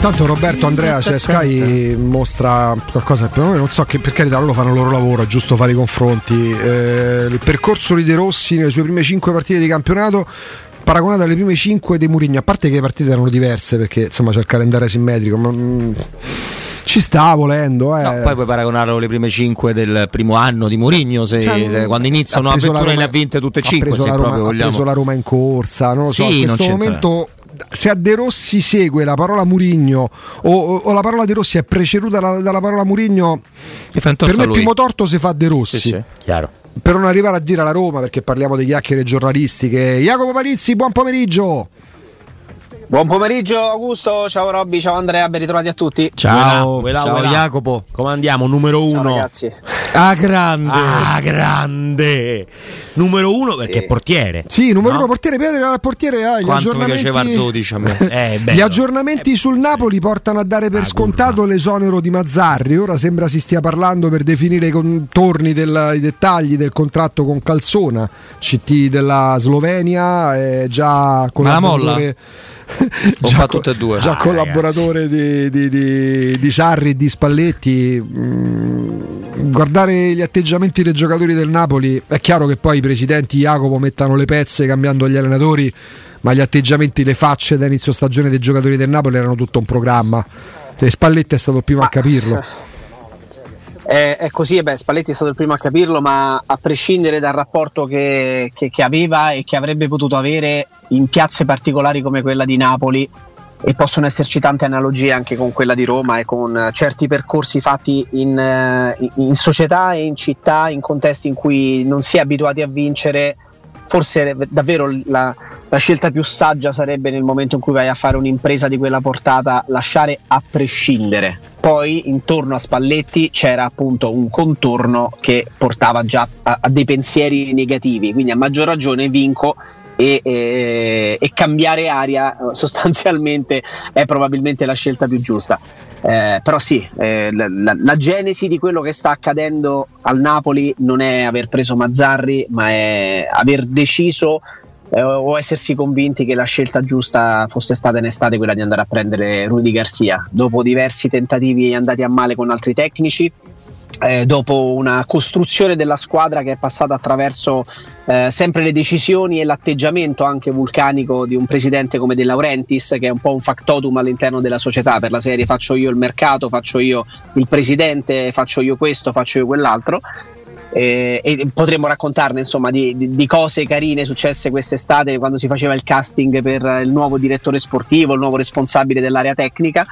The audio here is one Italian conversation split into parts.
Tanto Roberto Andrea cioè Sky mostra qualcosa per noi non so che per carità loro fanno il loro lavoro è giusto fare i confronti. Eh, il percorso di De Rossi nelle sue prime 5 partite di campionato paragonato alle prime 5 di Murigno a parte che le partite erano diverse perché insomma c'è il calendario asimmetrico ma mm, ci sta volendo eh. No, poi puoi paragonarlo alle prime 5 del primo anno di Mourinho se, Cioè, se- quando inizia ha una preso la avventura e Roma- ne ha vinte tutte e ha 5 preso se la Roma- ha preso la Roma in corsa non lo so Sì, in questo momento se a De Rossi segue la parola Murigno o, o- la parola De Rossi è preceduta dalla, dalla parola Murigno per me il primo torto si fa De Rossi Sì, sì. Chiaro. per non arrivare a dire alla Roma perché parliamo di chiacchiere giornalistiche Jacopo Palizzi buon pomeriggio Buon pomeriggio Augusto, ciao Robby, ciao Andrea, ben ritrovati a tutti. Ciao, ciao voilà. Jacopo. Come andiamo? Numero Ciao uno. ragazzi. Ah, grande. Ah, grande. Numero uno perché Sì. è portiere. sì numero No? uno portiere Pedro il portiere ha gli Quanto mi aggiornamenti piaceva il 12 a me. Eh. Gli aggiornamenti sul Napoli portano a dare per Ah, scontato curva. l'esonero di Mazzarri. Ora sembra si stia parlando per definire i contorni, del- i dettagli del contratto con Calzona, CT della Slovenia, è già collaboratore. Ho fatto tutte e due. Già Ah, collaboratore di, di, di- di Sarri e di Spalletti. Mm, guardare gli atteggiamenti dei giocatori del Napoli è chiaro che poi i presidenti Jacopo mettano le pezze cambiando gli allenatori, ma gli atteggiamenti, le facce da inizio stagione dei giocatori del Napoli erano tutto un programma. E Spalletti è stato il primo a capirlo. È, è così, beh, Spalletti è stato il primo a capirlo, ma a prescindere dal rapporto che, che- che aveva e che avrebbe potuto avere in piazze particolari come quella di Napoli, e possono esserci tante analogie anche con quella di Roma e con eh, certi percorsi fatti eh, in- in società e in città, in contesti in cui non si è abituati a vincere, forse davvero la, la scelta più saggia sarebbe nel momento in cui vai a fare un'impresa di quella portata lasciare a prescindere. Poi intorno a Spalletti c'era appunto un contorno che portava già a, a dei pensieri negativi, quindi a maggior ragione vinco e, e- e cambiare aria eh, sostanzialmente è probabilmente la scelta più giusta. Eh, però sì, eh, la, la- la genesi di quello che sta accadendo al Napoli non è aver preso Mazzarri, ma è aver deciso eh, o essersi convinti che la scelta giusta fosse stata in estate quella di andare a prendere Rudy Garcia. Dopo diversi tentativi andati a male con altri tecnici, eh, dopo una costruzione della squadra che è passata attraverso eh, sempre le decisioni e l'atteggiamento anche vulcanico di un presidente come De Laurentiis che è un po' un factotum all'interno della società. Per la serie faccio io il mercato, faccio io il presidente, faccio io questo, faccio io quell'altro. Eh, e potremmo raccontarne insomma di, di- di cose carine successe quest'estate quando si faceva il casting per il nuovo direttore sportivo, il nuovo responsabile dell'area tecnica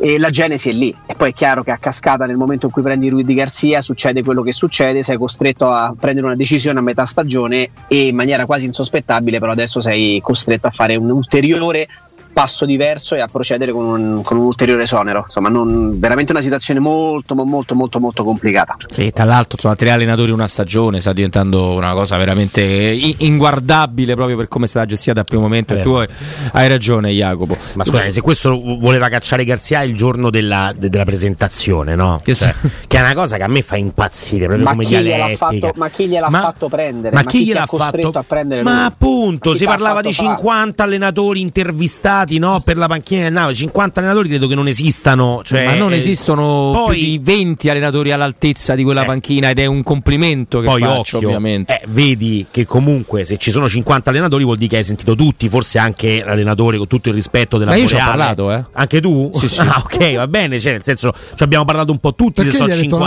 e la genesi è lì. E poi è chiaro che a cascata nel momento in cui prendi Rudy Garcia succede quello che succede sei costretto a prendere una decisione a metà stagione e in maniera quasi insospettabile però adesso sei costretto a fare un ulteriore passo diverso e a procedere con un, con un ulteriore esonero. Insomma, non, veramente una situazione molto, mo- molto, molto, molto complicata. Sì, tra l'altro sono tre allenatori una stagione, sta diventando una cosa veramente inguardabile proprio per come è stata gestita dal primo momento. E Eh. tu hai, hai ragione, Jacopo. Ma scusate, se questo voleva cacciare Garzia il giorno della, de- della presentazione, no? Che Cioè, che è una cosa che a me fa impazzire proprio Ma come chi, gliel'ha dialettica. fatto, ma chi gliel'ha Ma- fatto prendere? Ma, chi chi gliel'ha fatto a prendere Ma lui? appunto, si parlava di fare? 50 allenatori intervistati, no? Per la panchina del Napoli. 50 allenatori credo che non esistano. Cioè, Ma non eh, esistono poi- più di 20 allenatori all'altezza di quella Eh. panchina ed è un complimento che Poi faccio, occhio, ovviamente. eh, vedi che comunque se ci sono 50 allenatori vuol dire che hai sentito tutti, forse anche l'allenatore con tutto il rispetto della Ma io ci ho parlato, eh. Anche tu? Sì, sì. Ah, ok, va bene, cioè nel senso ci abbiamo parlato un po' tutti, Perché se sono gli hai detto no?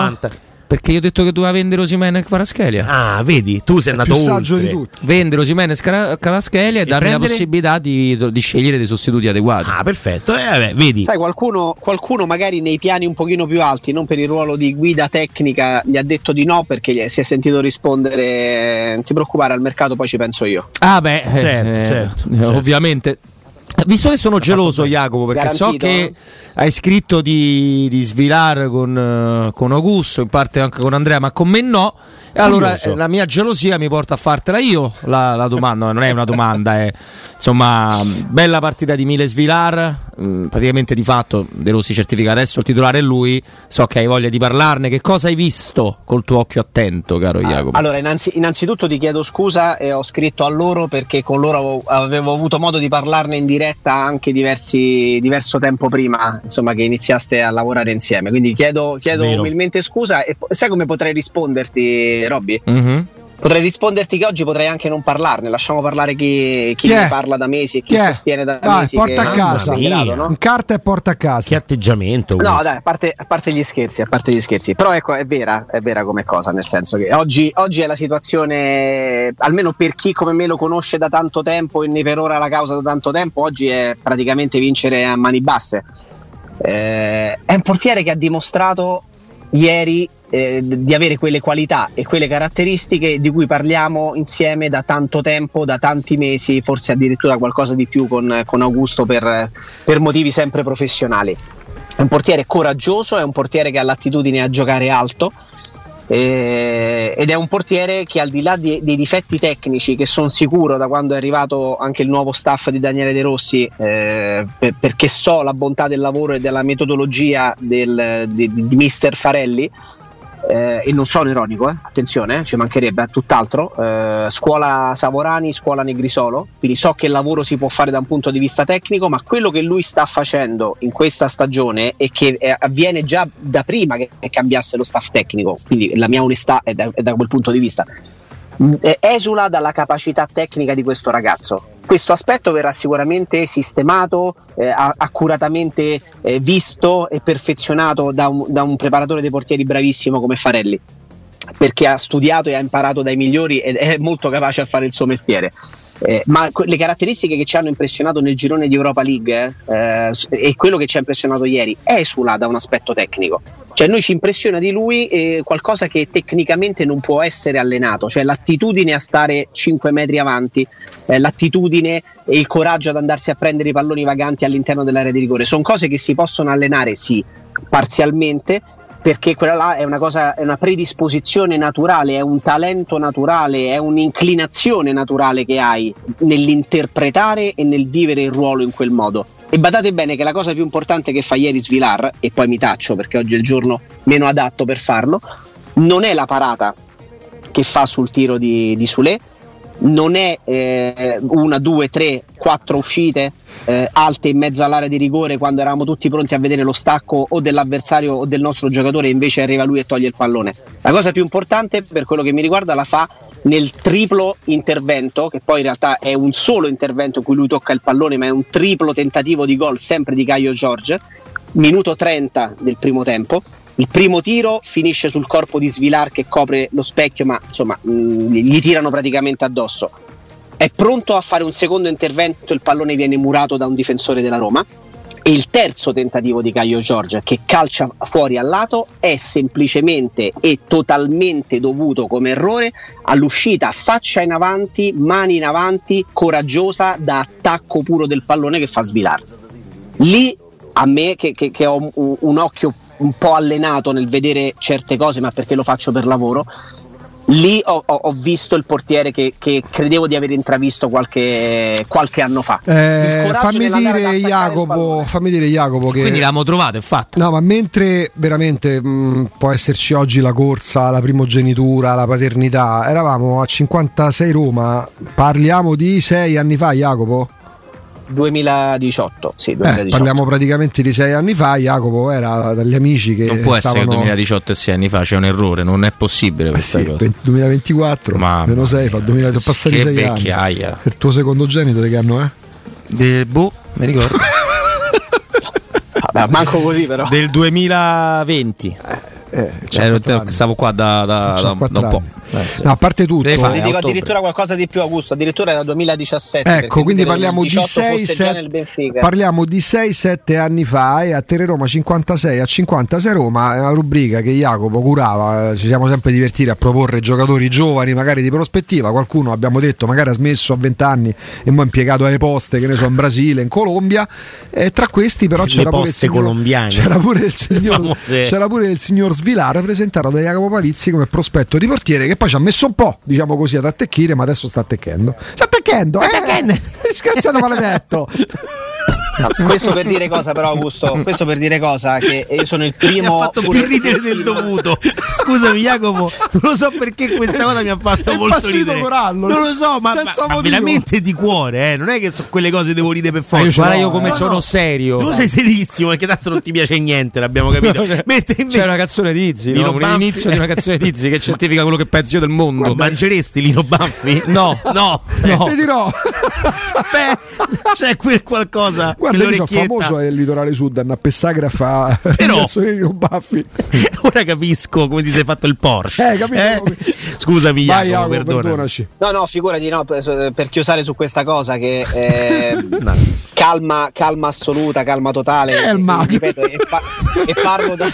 50. Perché io ho detto che doveva vendere Osimene e Kvaratskhelia. Ah, vedi, tu sei andato oltre. di tutti. Vendere Osimene e Kvaratskhelia e, darmi prendere? la possibilità di, di scegliere dei sostituti adeguati. Ah, perfetto. Eh, vabbè, vedi. Sai, qualcuno, qualcuno magari nei piani un pochino più alti, non per il ruolo di guida tecnica, gli ha detto di no perché gli si è sentito rispondere non ti preoccupare al mercato, poi ci penso io. Ah, beh, eh, Certo, eh, certo, eh, certo. ovviamente. Visto che sono geloso, Jacopo, perché so Garantito, che eh? hai scritto di, di svilar con, eh, con Augusto, in parte anche con Andrea, ma con me no. E allora eh, la mia gelosia mi porta a fartela io la, la domanda, non è una domanda, è insomma bella partita di Miles Vilar, mm, praticamente di fatto De Rossi certifica adesso il titolare è lui, so che hai voglia di parlarne, che cosa hai visto col tuo occhio attento, caro Jacopo? Allora, innanzi- innanzitutto ti chiedo scusa e ho scritto a loro perché con loro avevo, avuto modo di parlarne in diretta anche diversi, diverso tempo prima, insomma, che iniziaste a lavorare insieme. Quindi chiedo, chiedo umilmente scusa e sai come potrei risponderti, Robby? Mhm. Potrei risponderti che oggi potrei anche non parlarne, lasciamo parlare chi, chi Chi ne parla da mesi e chi, Chi sostiene da Vai, mesi. porta che a casa. in grado, no? In carta e porta a casa. Che atteggiamento. No, questo. dai, a parte, a parte gli scherzi, a parte gli scherzi, però ecco, è vera, è vera come cosa, nel senso che oggi, oggi è la situazione, almeno per chi come me lo conosce da tanto tempo e ne per ora la causa da tanto tempo, oggi è praticamente vincere a mani basse. Eh, è un portiere che ha dimostrato ieri eh, di avere quelle qualità e quelle caratteristiche di cui parliamo insieme da tanto tempo, da tanti mesi, forse addirittura qualcosa di più con, con Augusto per, per motivi sempre professionali. È un portiere coraggioso, è un portiere che ha l'attitudine a giocare alto eh, ed è un portiere che al di là di- dei difetti tecnici che sono sicuro da quando è arrivato anche il nuovo staff di Daniele De Rossi eh, per- perché so la bontà del lavoro e della metodologia del- di- di mister Farelli eh, e non sono ironico, eh, attenzione, eh, ci mancherebbe, eh, tutt'altro. Eh, scuola Savorani, scuola Negrisolo, quindi so che il lavoro si può fare da un punto di vista tecnico, ma quello che lui sta facendo in questa stagione e che eh, avviene già da prima che, cambiasse lo staff tecnico, quindi la mia onestà è da, è da quel punto di vista, esula dalla capacità tecnica di questo ragazzo. Questo aspetto verrà sicuramente sistemato, eh, accuratamente eh, visto e perfezionato da un, da un preparatore dei portieri bravissimo come Farelli perché ha studiato e ha imparato dai migliori ed è molto capace a fare il suo mestiere. Eh, ma le caratteristiche che ci hanno impressionato nel girone di Europa League eh, eh, e quello che ci ha impressionato ieri esula da un aspetto tecnico. Cioè, noi ci impressiona di lui eh, qualcosa che tecnicamente non può essere allenato, cioè l'attitudine a stare 5 metri avanti, eh, l'attitudine e il coraggio ad andarsi a prendere i palloni vaganti all'interno dell'area di rigore. Sono cose che si possono allenare, sì, parzialmente, perché quella là è una cosa, è una predisposizione naturale, è un talento naturale, è un'inclinazione naturale che hai nell'interpretare e nel vivere il ruolo in quel modo. E badate bene che la cosa più importante che fa ieri Svilar, e poi mi taccio perché oggi è il giorno meno adatto per farlo, non è la parata che fa sul tiro di, di Sule, non è eh, una, due, tre, quattro uscite eh, alte in mezzo all'area di rigore quando eravamo tutti pronti a vedere lo stacco o dell'avversario o del nostro giocatore e invece arriva lui e toglie il pallone. La cosa più importante per quello che mi riguarda la fa nel triplo intervento, che poi in realtà è un solo intervento in cui lui tocca il pallone, ma è un triplo tentativo di gol sempre di Caio Giorgio, minuto 30 del primo tempo. Il primo tiro finisce sul corpo di Svilar che copre lo specchio, ma insomma mh, gli tirano praticamente addosso. È pronto a fare un secondo intervento, il pallone viene murato da un difensore della Roma. E il terzo tentativo di Caio Giorgia che calcia fuori al lato è semplicemente e totalmente dovuto come errore all'uscita faccia in avanti, mani in avanti, coraggiosa da attacco puro del pallone che fa svilare. Lì a me che, che- che ho un, un occhio un po' allenato nel vedere certe cose, ma perché lo faccio per lavoro, lì ho, ho- ho visto il portiere che, che credevo di aver intravisto qualche, qualche anno fa. Il Eh, fammi dire Jacopo, fammi dire Jacopo che Quindi l'abbiamo trovato, è fatto. No, ma mentre veramente mh, può esserci oggi la corsa, la primogenitura, la paternità, eravamo a 56 Roma, parliamo di sei anni fa, Jacopo? 2018, sì, Eh, 2018. parliamo praticamente di sei anni fa, Jacopo era dagli amici che Non può essere stavano... 2018 e 6 anni fa, c'è un errore, non è possibile Eh questa sì, cosa. 20 2024, Mamma meno 6 fa 2000, sono passati che 6 anni. vecchiaia. Il tuo secondogenito di che anno è? De, boh, mi ricordo. Vabbè, manco così però. Del 2020. Eh, Cioè, c'ha quattro anni. stavo qua da, da- da- da un po'. Eh, sì. No, a parte tutto, Deve Ti dico ottobre. addirittura qualcosa di più, Augusto. Addirittura era 2017. perché Ecco, quindi parliamo di 18 6 fosse già nel Benfica. parliamo di 6-7 anni fa e a Teleroma 56 a 56 Roma è una rubrica che Jacopo curava, eh, ci siamo sempre divertiti a proporre giocatori giovani, magari di prospettiva, qualcuno abbiamo detto magari ha smesso a 20 anni e mo' è impiegato alle poste, che ne so, in Brasile, in Colombia, e tra questi però Le c'era pure, signor, colombiane. c'era, pure il signor, c'era pure il signor Svilar presentato da Jacopo Palizzi come prospetto di portiere che poi ci ha messo un po', diciamo così, ad attecchire, ma adesso sta attecchendo. Sta attecchendo, eh, disgraziato maledetto. No, questo per dire cosa, però, Augusto? Questo per dire cosa? Che io sono il Mi ha primo. fatto più ridere del dovuto. Scusami, Jacopo, non lo so perché questa cosa mi ha fatto È molto ridere. Corallo, non lo so, ma, ma- ma veramente di cuore, eh. Non è che so quelle cose devo ridere per forza. io Guarda io come eh. sono serio. Tu sei serissimo perché tanto non ti piace niente, l'abbiamo capito. Mentre invece C'è una canzone di Izzy, Lino no? un Banfi. inizio di una canzone di Izzi che certifica quello che penso io del mondo. Guarda, mangeresti Lino Banfi? No, no, no. Ti dirò, Beh, c'è quel qualcosa. Guarda, io sono famoso al litorale sud, a Pessagra a fa Però- Baffi. Ora capisco come ti sei fatto il Porsche. Eh, capito? Scusami, Vai, Jacopo, Jacopo, perdona. perdonaci. No, no, figurati, no, per, per chiusare su questa cosa che eh, calma, calma assoluta, calma totale. Calma. E, ripeto, e, pa- e parlo da.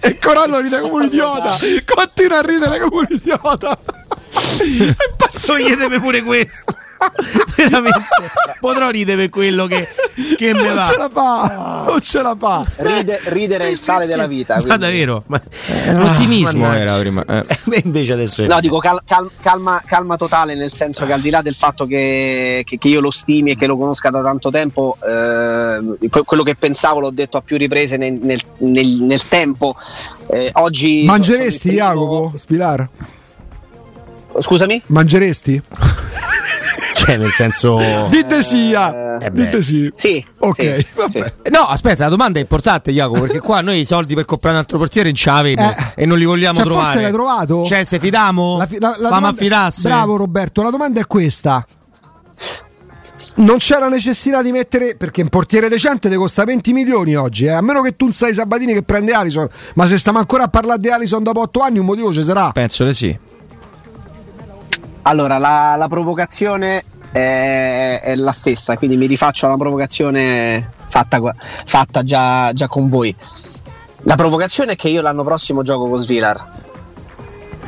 E Corallo ride come un idiota, continua a ridere come un idiota. È pazzo. Toglietemi pure questo. Veramente. Potrò ridere per quello che, che me Non va. ce la fa, non ce la fa. Ride- ridere è il sale della vita. Ma quindi- davvero? Ma... Era l'ottimismo mannaggia. era prima. eh. Invece adesso è No, dico cal- cal- calma, calma totale, nel senso che al di là del fatto che, che- che io lo stimi e che lo conosca da tanto tempo, eh, que- quello che pensavo l'ho detto a più riprese nel, nel- nel- nel tempo. Eh, oggi Mangeresti Jacopo Spilar? Scusami? Mangeresti? Cioè, nel senso. Dite sia, eh beh. dite sì. Sì. Ok, sì, vabbè. sì. Eh, No, aspetta, la domanda è importante, Jacopo, perché qua noi i soldi per comprare un altro portiere non ce l'avevo Eh. e non li vogliamo Cioè, trovare. forse l'hai trovato? Cioè, se fidamo? La fi- la- la domanda- affidasse. Bravo Roberto, la domanda è questa. Non c'era necessità di mettere perché un portiere decente ti costa 20 milioni oggi, eh? a meno che tu non sai Sabatini che prende Alison, ma se stiamo ancora a parlare di Alison dopo 8 anni un motivo ci sarà. Penso di sì. Allora, la, la provocazione è, è la stessa, quindi mi rifaccio alla provocazione fatta, fatta già, già con voi. La provocazione è che io l'anno prossimo gioco con Svilar.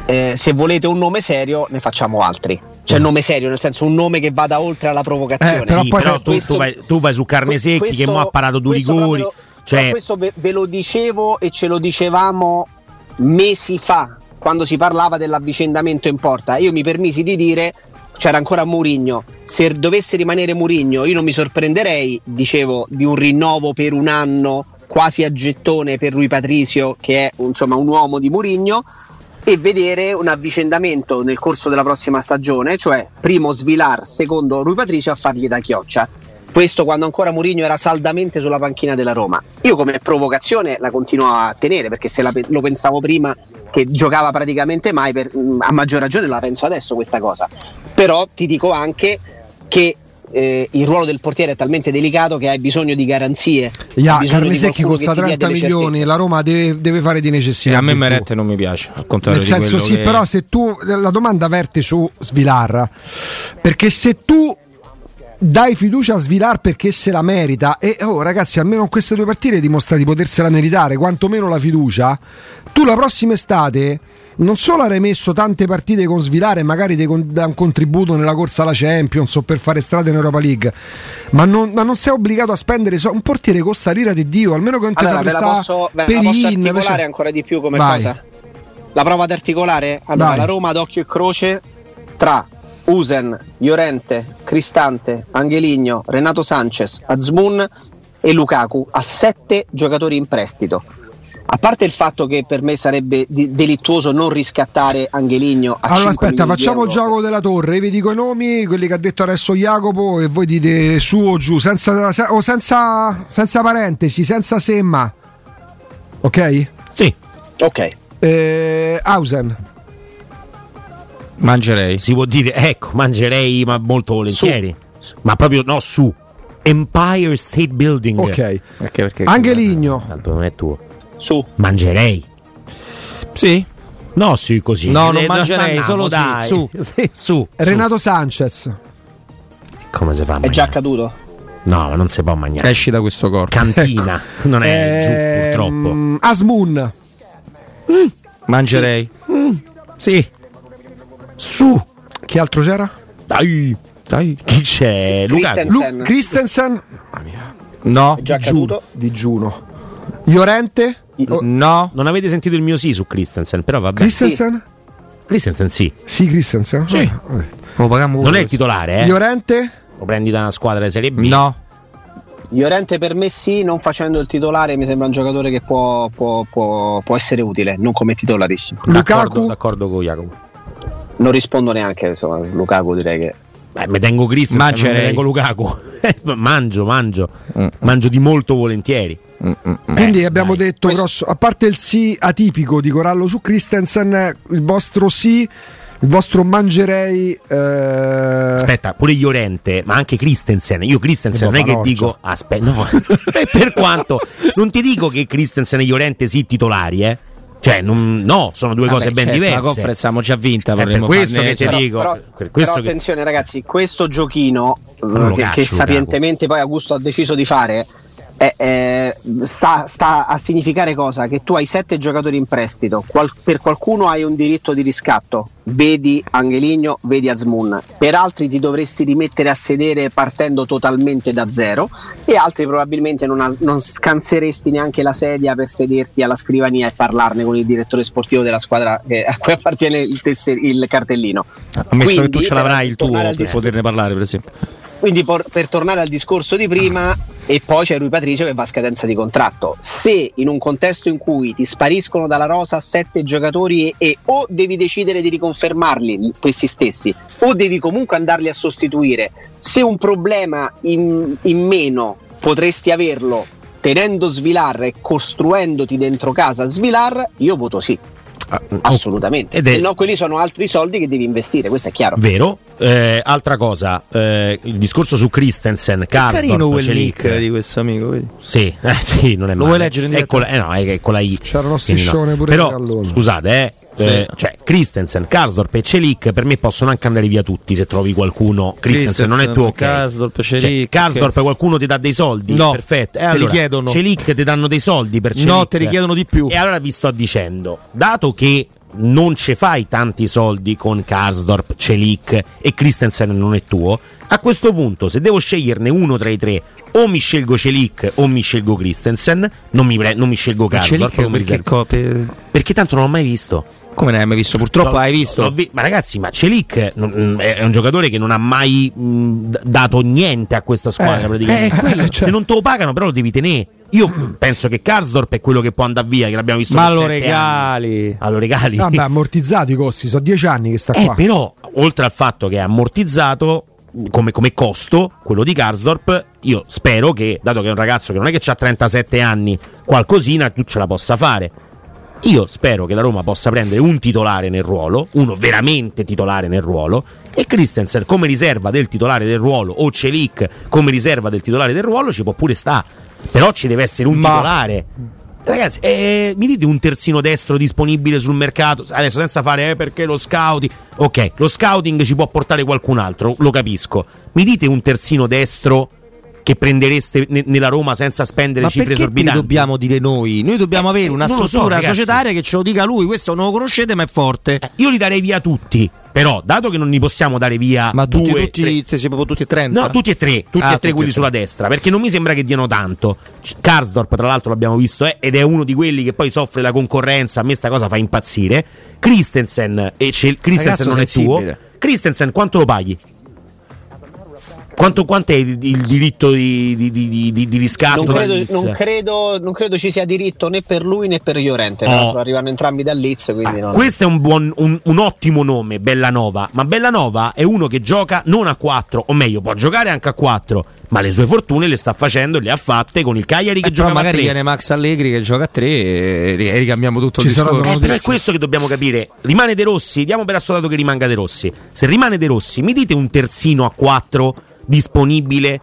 Eh, se volete un nome serio, ne facciamo altri. Cioè, nome serio, nel senso un nome che vada oltre alla provocazione. Eh, però Sì, poi però per tu, questo- tu vai, tu vai su carne secchi questo- che mo ha parato due rigori. Cioè, questo ve, ve lo dicevo e ce lo dicevamo mesi fa quando si parlava dell'avvicendamento in porta. Io mi permisi di dire c'era ancora Murigno. Se dovesse rimanere Murigno, io non mi sorprenderei, dicevo, di un rinnovo per un anno quasi a gettone per Rui Patricio, che è insomma un uomo di Murigno. E vedere un avvicendamento nel corso della prossima stagione, cioè primo Svilar, secondo Rui Patricio a fargli da chioccia. Questo quando ancora Mourinho era saldamente sulla panchina della Roma. Io come provocazione la continuo a tenere perché se la lo pensavo prima che giocava praticamente mai, per- a maggior ragione la penso adesso questa cosa. Però ti dico anche che eh, il ruolo del portiere è talmente delicato che hai bisogno di garanzie. Ya, hai bisogno Carne di Secchi qualcuno costa che ti dia 30 delle milioni, certezze. la Roma deve, deve fare di necessità. a me virtù. Meret non mi piace, al contrario Nel di senso sì, che- però se tu la domanda verte su Svilar, perché se tu dai fiducia a Svilar perché se la merita e oh ragazzi almeno in queste due partite dimostra di potersela meritare quantomeno la fiducia tu la prossima estate non solo hai messo tante partite con Svilare e magari ti dà un contributo nella corsa alla Champions o per fare strada in Europa League ma non, ma non sei obbligato a spendere so- un portiere costa l'ira di Dio almeno che non ti Allora, ve la presta posso, ve la posso articolare invece- ancora di più come Vai. cosa? La prova ad articolare? Allora, la Roma ad occhio e croce tra Usen, Llorente, Cristante, Angeligno, Renato Sanchez, Azmoun e Lukaku a sette giocatori in prestito. A parte il fatto che per me sarebbe di- delittuoso non riscattare Angeligno a Allora 5 aspetta, facciamo il gioco della torre. Io vi dico i nomi, quelli che ha detto adesso Jacopo, e voi dite su o giù, senza, se- o senza, senza parentesi, senza semma. Ok? Sì, Ok. Eh, Hausen, Mangerei. si può dire, ecco, mangerei ma molto volentieri. Ma proprio no, su. Empire State Building. ok. Perché, perché Angeligno, Tanto non è tuo. Su. Mangerei. Sì. No, sì, così. No, non Eh, mangerei, solo sì, dai. su. Sì, su. Renato Sanchez, su. Come si fa? a È già mangiare? accaduto. No, ma non si può mangiare. Esci da questo corpo. Cantina. Non è giù, purtroppo. Ehm, Asmun, Mangerei. Sì. Su. chi altro c'era? Dai. Dai. Chi c'è? Lukaku. Christensen. Lu- Christensen, No. È già Giuno, accaduto. digiuno. Llorente, Oh, No. Non avete sentito il mio sì su Christensen, però va bene. Christensen? Christensen sì. Sì, Christensen. Sì. Paghiamo Non è il titolare, eh. Llorente, Lo prendi da una squadra di Serie B. No. Llorente per me sì, non facendo il titolare mi sembra un giocatore che può, può- può- può essere utile, non come titolarissimo. D'accordo, Lukaku, d'accordo con Jacopo. Non rispondo neanche, insomma, Lukaku direi che... Beh, mi tengo Christensen, non mi Mangerei. tengo Lukaku. Mangio, mangio. Mm. Mangio di molto volentieri. Quindi Eh, abbiamo dai. detto, grosso, a parte il sì atipico di Corallo su Christensen, il vostro sì, il vostro mangerei. eh, Aspetta, pure Llorente, ma anche Christensen. Io Christensen non è che dico aspetta, no. Per quanto non ti dico che Christensen e Llorente sì titolari, eh. Cioè, non- no, sono due cose Vabbè, ben certo, diverse. La conference l'abbiamo già vinta. È per vorremmo questo farne- che ti dico. Però, per però questo che- attenzione ragazzi, questo giochino eh, che, caccio, che sapientemente poi Augusto ha deciso di fare è- è- sta, sta a significare cosa? Che tu hai sette giocatori in prestito, qual- per qualcuno hai un diritto di riscatto, vedi Angeligno, vedi Azmoun, per altri ti dovresti rimettere a sedere partendo totalmente da zero e altri probabilmente non, al- non scanseresti neanche la sedia per sederti alla scrivania e parlarne con il direttore sportivo della squadra che- a cui appartiene il, tesser- il cartellino. Ammesso che tu Quindi, ce l'avrai il tuo per poterne parlare, per esempio. Quindi por- per tornare al discorso di prima, e poi c'è Rui Patricio che va a scadenza di contratto. Se in un contesto in cui ti spariscono dalla rosa sette giocatori e, e o devi decidere di riconfermarli, questi stessi, o devi comunque andarli a sostituire, se un problema in, in meno potresti averlo tenendo Svilar e costruendoti dentro casa Svilar, io voto sì. Ah, oh, Assolutamente. Ed è- Se no, quelli sono altri soldi che devi investire, questo è chiaro. Vero. Eh, altra cosa, eh, il discorso su Christensen, Karsdorp, Carino quel nick di questo amico. vedi? Sì, eh, sì, non è Lo male. vuoi leggere in diretta? Eccola, eh no, è, è con la I. C'era uno Quindi no. striscione pure Però, scusate, eh, eh, cioè Christensen, Karsdorp e Celik per me possono anche andare via tutti se trovi qualcuno. Christensen, non è tuo, ok. Karsdorp, Cioè, Celik, Karsdorp ok. qualcuno ti dà dei soldi? No, perfetto. E te li allora, chiedono. Celik ti danno dei soldi per Celik. No, te li chiedono di più. E allora vi sto dicendo, dato che non ci fai tanti soldi con Karsdorp, Celik e Christensen non è tuo, a questo punto se devo sceglierne uno tra i tre, o mi scelgo Celik o mi scelgo Christensen, non mi, pre- non mi scelgo Karsdorp Celik come perché, riserva. co- per- perché tanto non l'ho mai visto. Come ne hai mai visto? Purtroppo L'ho- hai visto. vi- ma ragazzi, ma Celik non- mm, è un giocatore che non ha mai mh, d- dato niente a questa squadra. Eh, praticamente. eh, quello, Se cioè. non te lo pagano, però lo devi tenere. Io penso che Karsdorp è quello che può andare via, che l'abbiamo visto Ma lo regali. Allo regali. Vabbè, ammortizzati i costi, sono dieci anni che sta Eh, qua. però, oltre al fatto che è ammortizzato come, come costo, quello di Karsdorp, io spero che, dato che è un ragazzo che non è che ha 37 anni, qualcosina tu ce la possa fare. Io spero che la Roma possa prendere un titolare nel ruolo, uno veramente titolare nel ruolo, e Christensen come riserva del titolare del ruolo, o Celik come riserva del titolare del ruolo, ci può pure stare. Però ci deve essere un Ma- titolare. Ragazzi, eh, mi dite un terzino destro disponibile sul mercato? Adesso senza fare eh, perché lo scouting. Ok, lo scouting ci può portare qualcun altro, lo capisco. Mi dite un terzino destro che prendereste ne- nella Roma senza spendere Ma cifre esorbitanti? dobbiamo dire noi? Noi dobbiamo Eh, avere una so, struttura ragazzi. societaria che ce lo dica lui. Questo non lo conoscete, ma è forte. Eh, Io li darei via tutti. Però, dato che non li possiamo dare via ma tutti, due, tutti, tre- si proprio tutti e 30? No, tutti e tre, tutti Ah, e tre quelli sulla destra, perché non mi sembra che diano tanto. Karsdorp, tra l'altro, l'abbiamo visto, eh, ed è uno di quelli che poi soffre la concorrenza. A me sta cosa fa impazzire. Christensen, e Christensen non è tuo. Christensen, quanto lo paghi? Quanto, quant'è il, il diritto di, di, di, di- di riscatto? Non credo, non, credo, non credo ci sia diritto né per lui né per Llorente. Oh. arrivano entrambi da Leeds, quindi non- Questo è un, buon, un, un ottimo nome, Bellanova. Ma Bellanova è uno che gioca non a 4, o meglio, può giocare anche a 4, ma le sue fortune le sta facendo le ha fatte con il Cagliari che Eh, gioca a magari 3. viene Max Allegri che gioca a 3 e, e ricambiamo tutto Ci il discorso. Eh, però è questo che dobbiamo capire. Rimane De Rossi, diamo per assodato che rimanga De Rossi. Se rimane De Rossi, mi dite un terzino a 4 disponibile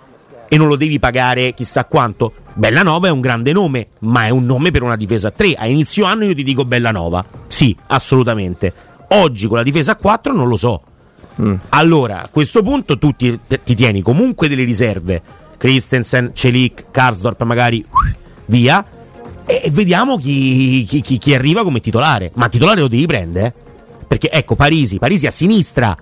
e non lo devi pagare chissà quanto? Bellanova è un grande nome, ma è un nome per una difesa a 3. A inizio anno io ti dico Bellanova. Sì, assolutamente. Oggi con la difesa a 4 non lo so. Allora, a questo punto tu ti, ti tieni comunque delle riserve. Christensen, Celic, Karsdorp magari via e vediamo chi, chi- chi- chi arriva come titolare. Ma titolare lo devi prendere, eh? Perché ecco, Parisi, Parisi a sinistra,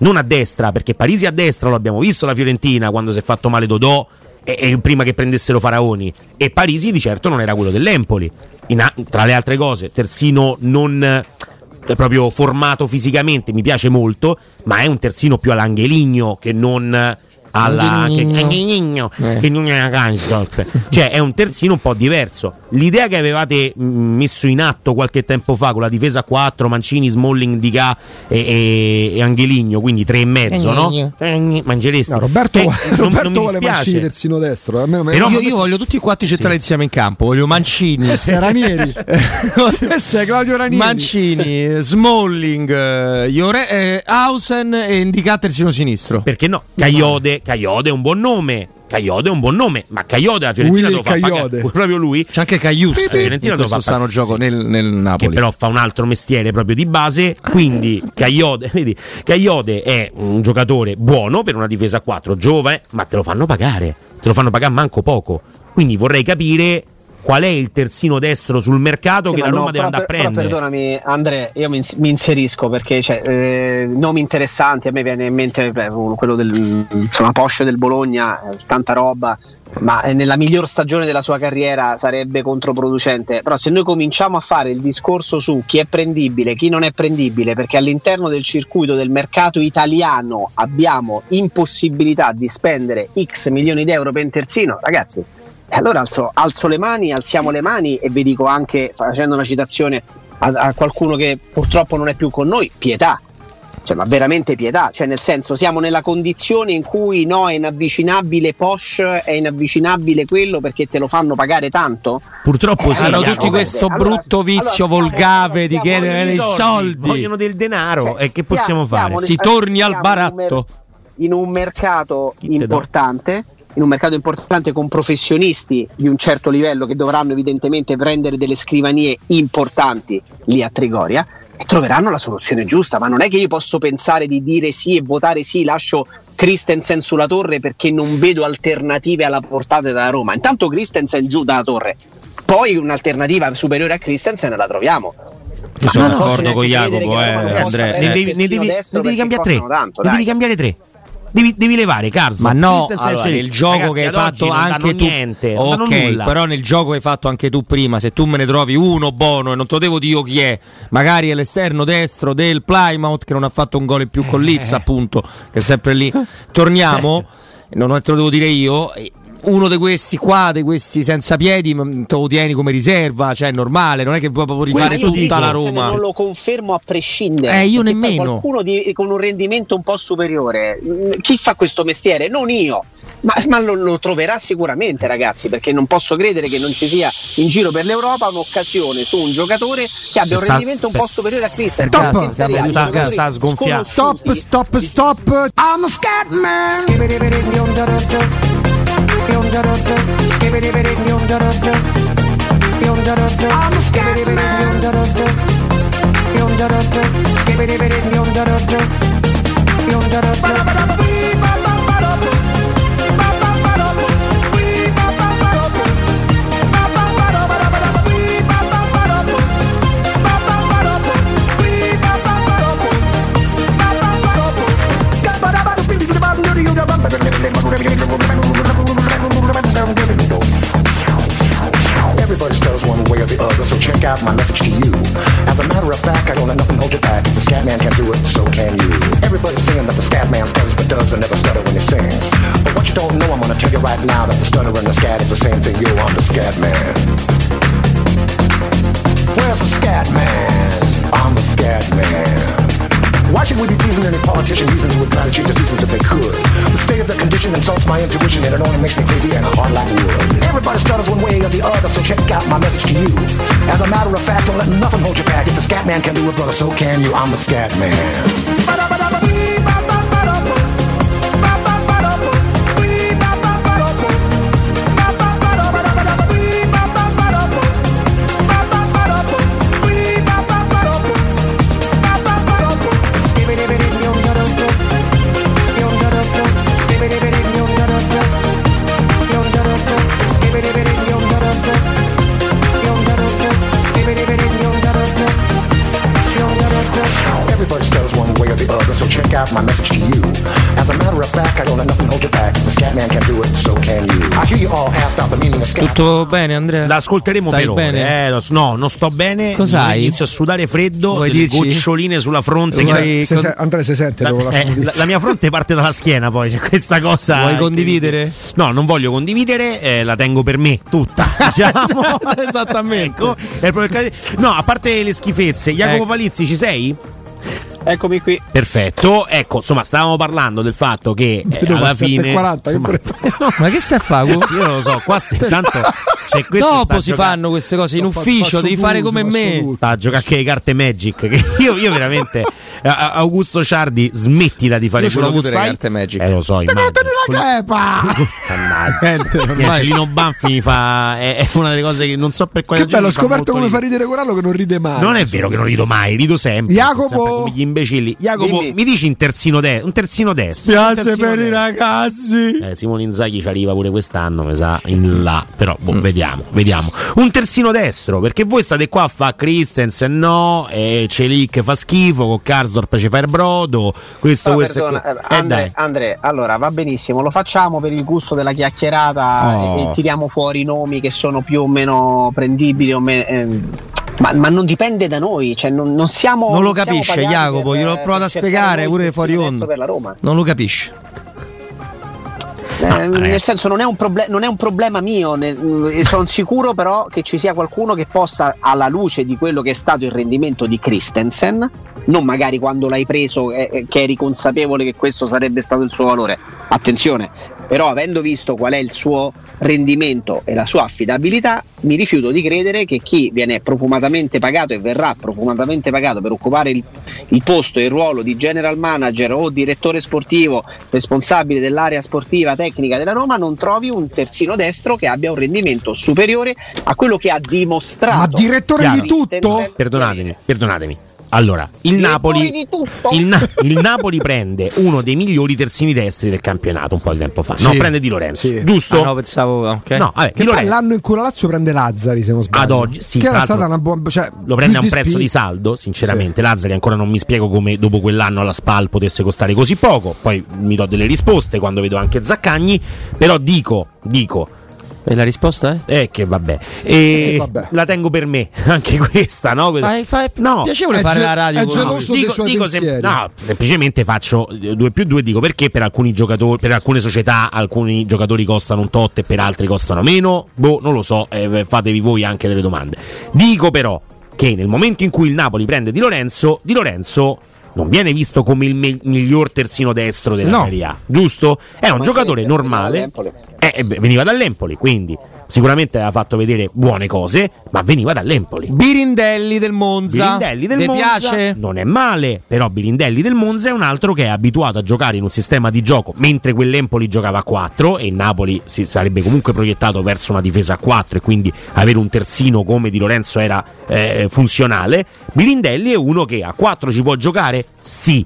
non a destra, perché Parisi a destra lo abbiamo visto la Fiorentina quando si è fatto male Dodò e, e prima che prendessero Faraoni. E Parisi di certo non era quello dell'Empoli. A- tra le altre cose, terzino non eh, proprio formato fisicamente, mi piace molto, ma è un terzino più all'Angeligno che non eh, alla che, Angeligno, che non è una Karsdorp. cioè è un terzino un po' diverso l'idea che avevate mh, messo in atto qualche tempo fa con la difesa a 4 Mancini, Smalling, Dica e, e, e Angeligno quindi 3 e mezzo no? Eh, mangereste No, Roberto, Eh, vuole- non- non Roberto mi vuole. Mancini terzino destro. Almeno me- Però- io, io voglio tutti e quattro centrali insieme in campo. Voglio Mancini, Questo è Ranieri. Questo è Claudio Ranieri. Mancini, Smalling, eh, Iore- eh, Hausen e indica terzino sinistro. perché no? Caiode, Caiode è un buon nome Caiode è un buon nome ma Caiode la Fiorentina Willy lo fa pagare Caiode. proprio lui C'è anche Caius La Fiorentina in questo fa strano gioco sì. nel, nel che Napoli. però fa un altro mestiere proprio di base. Quindi Caiode, vedi, Caiode è un giocatore buono per una difesa a 4, giovane, ma te lo fanno pagare. Te lo fanno pagare manco poco. Quindi vorrei capire qual è il terzino destro sul mercato Sì, che la no, Roma deve però, andare a per- prendere. perdonami, Andrea, io mi, mi inserisco perché cioè, eh, nomi interessanti. A me viene in mente beh, quello del insomma, Porsche del Bologna, eh, tanta roba. Ma eh, nella miglior stagione della sua carriera sarebbe controproducente. Però, se noi cominciamo a fare il discorso su chi è prendibile, chi non è prendibile, perché all'interno del circuito del mercato italiano abbiamo impossibilità di spendere X milioni di euro per un terzino, ragazzi, allora alzo, alzo le mani, alziamo le mani e vi dico anche, facendo una citazione a, a qualcuno che purtroppo non è più con noi, pietà. Cioè, ma veramente pietà, cioè nel senso siamo nella condizione in cui no, è inavvicinabile Porsche, è inavvicinabile quello perché te lo fanno pagare tanto. Purtroppo sì. Hanno tutti questo Allora, brutto vizio allora, volgave di chiedere vogliono dei i soldi. Vogliono del denaro Cioè, e che possiamo fare? Si torni al siamo in un mer- baratto. in un mercato Chi importante, in un mercato importante con professionisti di un certo livello che dovranno evidentemente prendere delle scrivanie importanti lì a Trigoria e troveranno la soluzione giusta, ma non è che io posso pensare di dire sì e votare sì, lascio Christensen sulla torre perché non vedo alternative alla portata della Roma. Intanto Christensen giù dalla torre. Poi un'alternativa superiore a Christensen la troviamo. Io sono d'accordo con Jacopo, eh, non possa Andrea. prendere ne devi, ne devi- ne devi cambiare tre. tanto, ne devi cambiare tre. Devi, devi levare Carson. Ma no, allora, nel gioco Ragazzi, che hai fatto anche tu, niente, ok, però nel gioco che hai fatto anche tu prima, se tu me ne trovi uno buono e non te lo devo dire io chi è, magari è l'esterno destro del Plymouth che non ha fatto un gol in più con Leeds, appunto, che è sempre lì. Torniamo, non te lo devo dire io. Uno di questi qua, di questi senza piedi, m- te lo tieni come riserva, cioè è normale, non è che puoi proprio rifare Questo tutta la Christensen Roma. Non lo confermo a prescindere. Eh, io nemmeno. Qualcuno di- con un rendimento un po' superiore. mm, Chi fa questo mestiere? Non io. Ma, ma lo, lo troverà sicuramente, ragazzi, perché non posso credere che non ci sia in giro per l'Europa un'occasione su un giocatore che abbia un Sta- rendimento un po' superiore a A i Sta- sta sgonfiando. Stop, sconosciuti- stop, stop. I'm a scat man. I'm a scat man. So can you. I'm a scat man. L'ascolteremo Stai per ore. bene? Eh, no, non sto bene. Cos'hai? Inizio a sudare freddo, Vuoi delle dirci? goccioline sulla fronte. Vuoi- che- Se- se- Andrea si sente La, eh, la- la mia fronte parte dalla schiena, poi c'è questa cosa. Vuoi che- condividere? No, non voglio condividere, eh, la tengo per me tutta. diciamo. Esattamente. Ecco, no, a parte le schifezze, Jacopo Ecco. Palizzi, ci sei? Eccomi qui. Perfetto, ecco, insomma, stavamo parlando del fatto che eh, alla fine. 7,40, che insomma, pre- Ma che stai a fare? Io non lo so, qua st- tanto sta Dopo si giocare- fanno queste cose in ufficio, devi fare tutto, come faccio me. tutto. sta a giocare anche le carte Magic. Che io, io veramente. Augusto Ciardi, smettila di fare Io ce l'ho quello che fai. carte Magic. Eh, lo so, immagino. la ormai. Lino Banfi mi fa. È, è una delle cose che non so per quale Che bello, ho scoperto come fa ridere. ridere Corallo che non ride mai. Non è vero che non rido mai, rido sempre. Jacopo! sempre come gli imbecilli. Jacopo, Dimmi. mi dici un terzino, de- un terzino destro? Piace per i destro. ragazzi. Eh, Simone Inzaghi ci arriva pure quest'anno, mi sa, in là. Però, boh, vediamo, vediamo. Un terzino destro, perché voi state qua a fare Christensen, no, e Celic fa schifo, con Karsdorp ci fa il brodo, questo, No, questo perdona, eh, Eh, Andre. Andre, allora va benissimo, lo facciamo per il gusto della chiacchierata Oh. e, e tiriamo fuori nomi che sono più o meno prendibili o me- ehm, ma, ma non dipende da noi, cioè non, non siamo Non lo siamo capisce, Jacopo, per- gliel'ho per provato a spiegare pure fuori onda. Non lo capisci. Eh, nel ragazzi. senso non è un, proble- non è un problema mio, sono sicuro però che ci sia qualcuno che possa, alla luce di quello che è stato il rendimento di Christensen, non magari quando l'hai preso eh, eh, che eri consapevole che questo sarebbe stato il suo valore, attenzione, però avendo visto qual è il suo rendimento e la sua affidabilità, mi rifiuto di credere che chi viene profumatamente pagato e verrà profumatamente pagato per occupare il, il posto e il ruolo di general manager o direttore sportivo responsabile dell'area sportiva tecnica della Roma non trovi un terzino destro che abbia un rendimento superiore a quello che ha dimostrato. Ma direttore di tutto? Perdonatemi, perdonatemi. Allora, il Napoli, il, Na- il Napoli prende uno dei migliori terzini destri del campionato un po' di tempo fa. No, Sì. prende Di Lorenzo, Sì. giusto? Ah, no, pensavo. ok. No, vabbè, Che poi Lorenzo l'anno in cui la Lazio prende Lazzari, se non sbaglio. ad oggi, sì, che era stata una buona. Cioè, lo prende a un prezzo di saldo, sinceramente. Lazzari ancora non mi spiego come dopo quell'anno alla SPAL potesse costare così poco. Poi mi do delle risposte quando vedo anche Zaccagni. Però dico, dico, E la risposta è? eh, che vabbè. E Eh, vabbè. la tengo per me, anche questa, no? Fai, fai, No. piacevole È fare ge- la radio è lui. dei suoi sem- no, semplicemente faccio 2 più 2 dico perché per alcuni giocatori per alcune società alcuni giocatori costano un tot e per altri costano meno boh non lo so eh, fatevi voi anche delle domande dico però che nel momento in cui il Napoli prende Di Lorenzo Di Lorenzo non viene visto come il me- miglior terzino destro della No. Serie A giusto? è un Ma giocatore normale eh, eh, veniva dall'Empoli quindi sicuramente aveva fatto vedere buone cose, ma veniva dall'Empoli. Birindelli del Monza. Birindelli del Ti Monza piace? non è male, però Birindelli del Monza è un altro che è abituato a giocare in un sistema di gioco, mentre quell'Empoli giocava a 4 e il Napoli si sarebbe comunque proiettato verso una difesa a 4 e quindi avere un terzino come Di Lorenzo era eh, funzionale. Birindelli è uno che a 4 ci può giocare? Sì,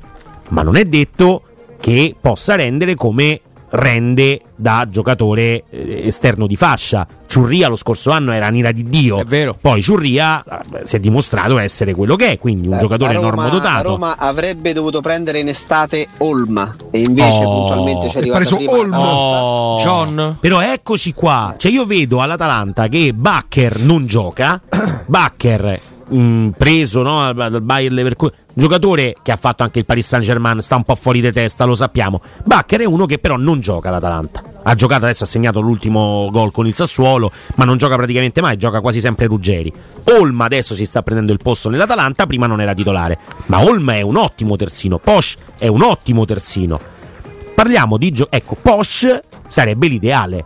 ma non è detto che possa rendere come rende da giocatore eh, esterno di fascia. Ciurria lo scorso anno era Nira di Dio. È vero. Poi Ciurria eh, si è dimostrato essere quello che è, quindi un Eh, giocatore normodotato. Roma avrebbe dovuto prendere in estate Olma e invece Oh. puntualmente ci è Ha arrivata preso prima Olmo. Oh. John? Però eccoci qua. Cioè, io vedo all'Atalanta che Bakker non gioca. Bakker mh, preso no, dal dal Bayer Leverkusen. Giocatore che ha fatto anche il Paris Saint Germain, sta un po' fuori di testa, lo sappiamo. Bakker è uno che però non gioca all'Atalanta. Ha giocato adesso, ha segnato l'ultimo gol con il Sassuolo, ma non gioca praticamente mai, gioca quasi sempre Ruggeri. Olma adesso si sta prendendo il posto nell'Atalanta, prima non era titolare. Ma Olma è un ottimo terzino, Posch è un ottimo terzino. Parliamo di gio- ecco, Posh sarebbe l'ideale.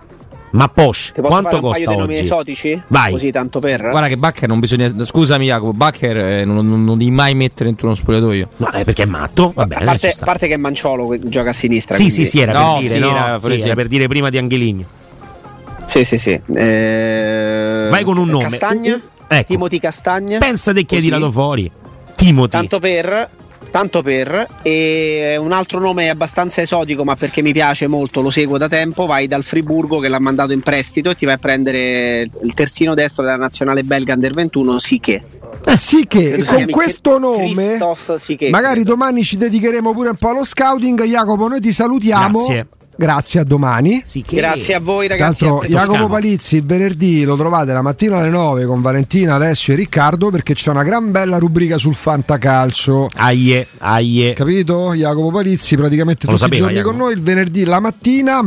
Ma posso quanto fare un costa paio di nomi oggi? esotici? Vai. Così tanto per. Guarda che Bacher non bisogna. Scusami, Jacopo. Bacher eh, non, non, non devi mai mettere dentro uno spogliatoio. No, è perché è matto, va bene, a parte, parte che Manciolo che gioca a sinistra. Sì, quindi- sì, sì, era No, per dire, sì, no? era Sì, era per dire prima di Angelini. Sì, sì, sì. Eh, Vai con un nome. Castagna? Ecco. Timothy Castagna? Pensa te che hai tirato fuori. Timothy. Tanto per, tanto per, e un altro nome abbastanza esotico, ma perché mi piace molto, lo seguo da tempo. Vai dal Friburgo che l'ha mandato in prestito e ti vai a prendere il terzino destro della nazionale belga under 21, Siche. Eh sì che Credo con questo nome Siche. magari domani ci dedicheremo pure un po' allo scouting. Jacopo, noi ti salutiamo. Grazie. Grazie a domani. Sì, che- Grazie a voi ragazzi. presto. Jacopo. Palizzi il venerdì lo trovate la mattina alle 9 con Valentina, Alessio e Riccardo perché c'è una gran bella rubrica sul fantacalcio. Aie, aie. Capito? Jacopo Palizzi praticamente lo tutti i sapeva, giorni con Jacopo. noi il venerdì la mattina, ma